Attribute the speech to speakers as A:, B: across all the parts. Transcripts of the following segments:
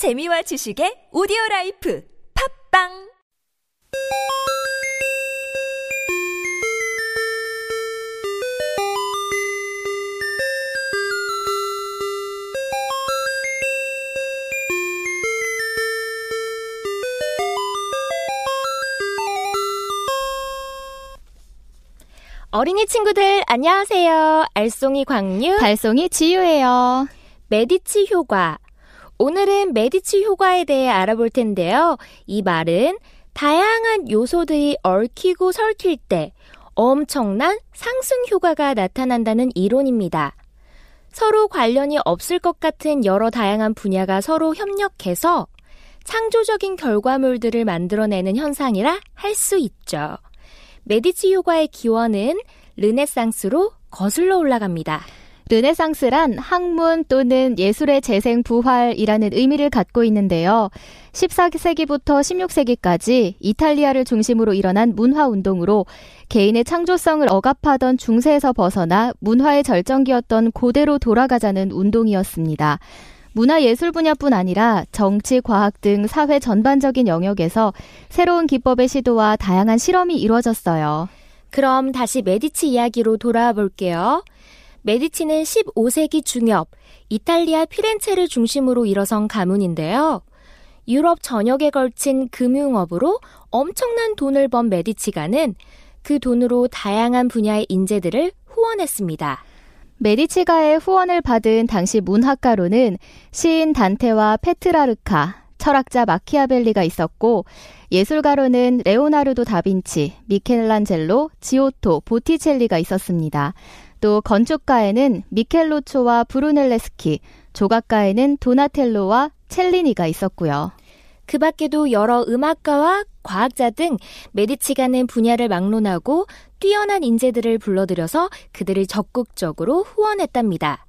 A: 재미와 지식의 오디오 라이프 팝빵
B: 어린이 친구들 안녕하세요. 알송이 광유,
C: 달송이 지유예요.
B: 메디치 효과. 오늘은 메디치 효과에 대해 알아볼 텐데요. 이 말은 다양한 요소들이 얽히고 설킬 때 엄청난 상승 효과가 나타난다는 이론입니다. 서로 관련이 없을 것 같은 여러 다양한 분야가 서로 협력해서 창조적인 결과물들을 만들어내는 현상이라 할 수 있죠. 메디치 효과의 기원은 르네상스로 거슬러 올라갑니다.
C: 르네상스란 학문 또는 예술의 재생 부활이라는 의미를 갖고 있는데요. 14세기부터 16세기까지 이탈리아를 중심으로 일어난 문화 운동으로 개인의 창조성을 억압하던 중세에서 벗어나 문화의 절정기였던 고대로 돌아가자는 운동이었습니다. 문화예술 분야뿐 아니라 정치, 과학 등 사회 전반적인 영역에서 새로운 기법의 시도와 다양한 실험이 이루어졌어요.
B: 그럼 다시 메디치 이야기로 돌아와 볼게요. 메디치는 15세기 중엽 이탈리아 피렌체를 중심으로 일어선 가문인데요. 유럽 전역에 걸친 금융업으로 엄청난 돈을 번 메디치가는 그 돈으로 다양한 분야의 인재들을 후원했습니다.
C: 메디치가의 후원을 받은 당시 문학가로는 시인 단테와 페트라르카, 철학자 마키아벨리가 있었고 예술가로는 레오나르도 다빈치, 미켈란젤로, 지오토, 보티첼리가 있었습니다. 또 건축가에는 미켈로초와 브루넬레스키, 조각가에는 도나텔로와 첼리니가 있었고요.
B: 그 밖에도 여러 음악가와 과학자 등 메디치가는 분야를 막론하고 뛰어난 인재들을 불러들여서 그들을 적극적으로 후원했답니다.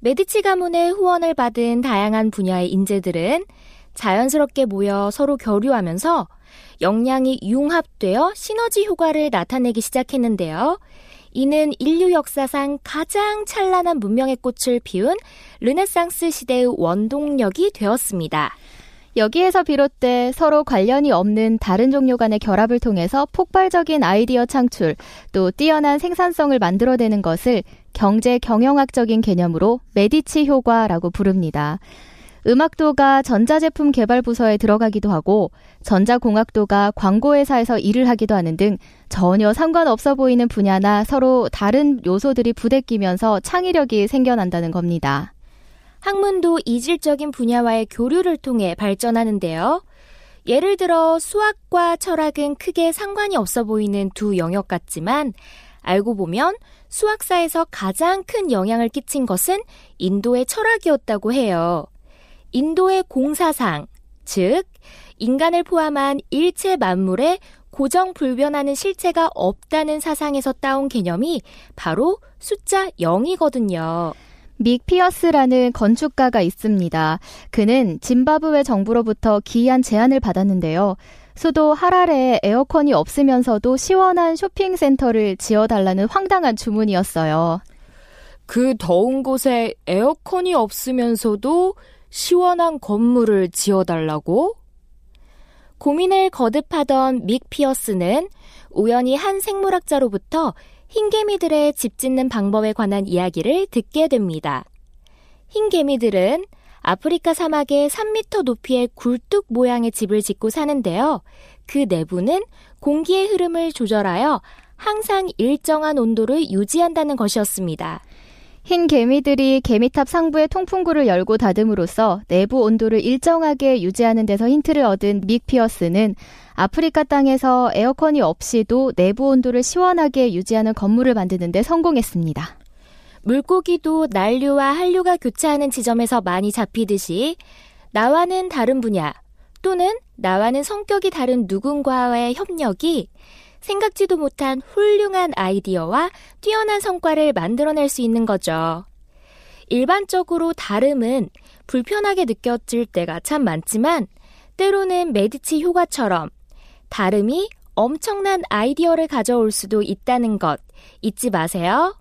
B: 메디치 가문의 후원을 받은 다양한 분야의 인재들은 자연스럽게 모여 서로 교류하면서 역량이 융합되어 시너지 효과를 나타내기 시작했는데요. 이는 인류 역사상 가장 찬란한 문명의 꽃을 피운 르네상스 시대의 원동력이 되었습니다.
C: 여기에서 비롯돼 서로 관련이 없는 다른 종류 간의 결합을 통해서 폭발적인 아이디어 창출, 또 뛰어난 생산성을 만들어내는 것을 경제 경영학적인 개념으로 메디치 효과라고 부릅니다. 음악도가 전자제품 개발 부서에 들어가기도 하고 전자공학도가 광고회사에서 일을 하기도 하는 등 전혀 상관없어 보이는 분야나 서로 다른 요소들이 부대끼면서 창의력이 생겨난다는 겁니다.
B: 학문도 이질적인 분야와의 교류를 통해 발전하는데요. 예를 들어 수학과 철학은 크게 상관이 없어 보이는 두 영역 같지만 알고 보면 수학사에서 가장 큰 영향을 끼친 것은 인도의 철학이었다고 해요. 인도의 공사상, 즉, 인간을 포함한 일체 만물에 고정 불변하는 실체가 없다는 사상에서 따온 개념이 바로 숫자 0이거든요.
C: 믹 피어스라는 건축가가 있습니다. 그는 짐바브웨 정부로부터 기이한 제안을 받았는데요. 수도 하랄에 에어컨이 없으면서도 시원한 쇼핑센터를 지어달라는 황당한 주문이었어요.
B: 그 더운 곳에 에어컨이 없으면서도 시원한 건물을 지어달라고? 고민을 거듭하던 믹 피어스는 우연히 한 생물학자로부터 흰개미들의 집 짓는 방법에 관한 이야기를 듣게 됩니다. 흰개미들은 아프리카 사막의 3미터 높이의 굴뚝 모양의 집을 짓고 사는데요. 그 내부는 공기의 흐름을 조절하여 항상 일정한 온도를 유지한다는 것이었습니다.
C: 흰 개미들이 개미탑 상부의 통풍구를 열고 닫음으로써 내부 온도를 일정하게 유지하는 데서 힌트를 얻은 믹 피어스는 아프리카 땅에서 에어컨이 없이도 내부 온도를 시원하게 유지하는 건물을 만드는 데 성공했습니다.
B: 물고기도 난류와 한류가 교차하는 지점에서 많이 잡히듯이 나와는 다른 분야 또는 나와는 성격이 다른 누군가와의 협력이 생각지도 못한 훌륭한 아이디어와 뛰어난 성과를 만들어낼 수 있는 거죠. 일반적으로 다름은 불편하게 느껴질 때가 참 많지만 때로는 메디치 효과처럼 다름이 엄청난 아이디어를 가져올 수도 있다는 것 잊지 마세요.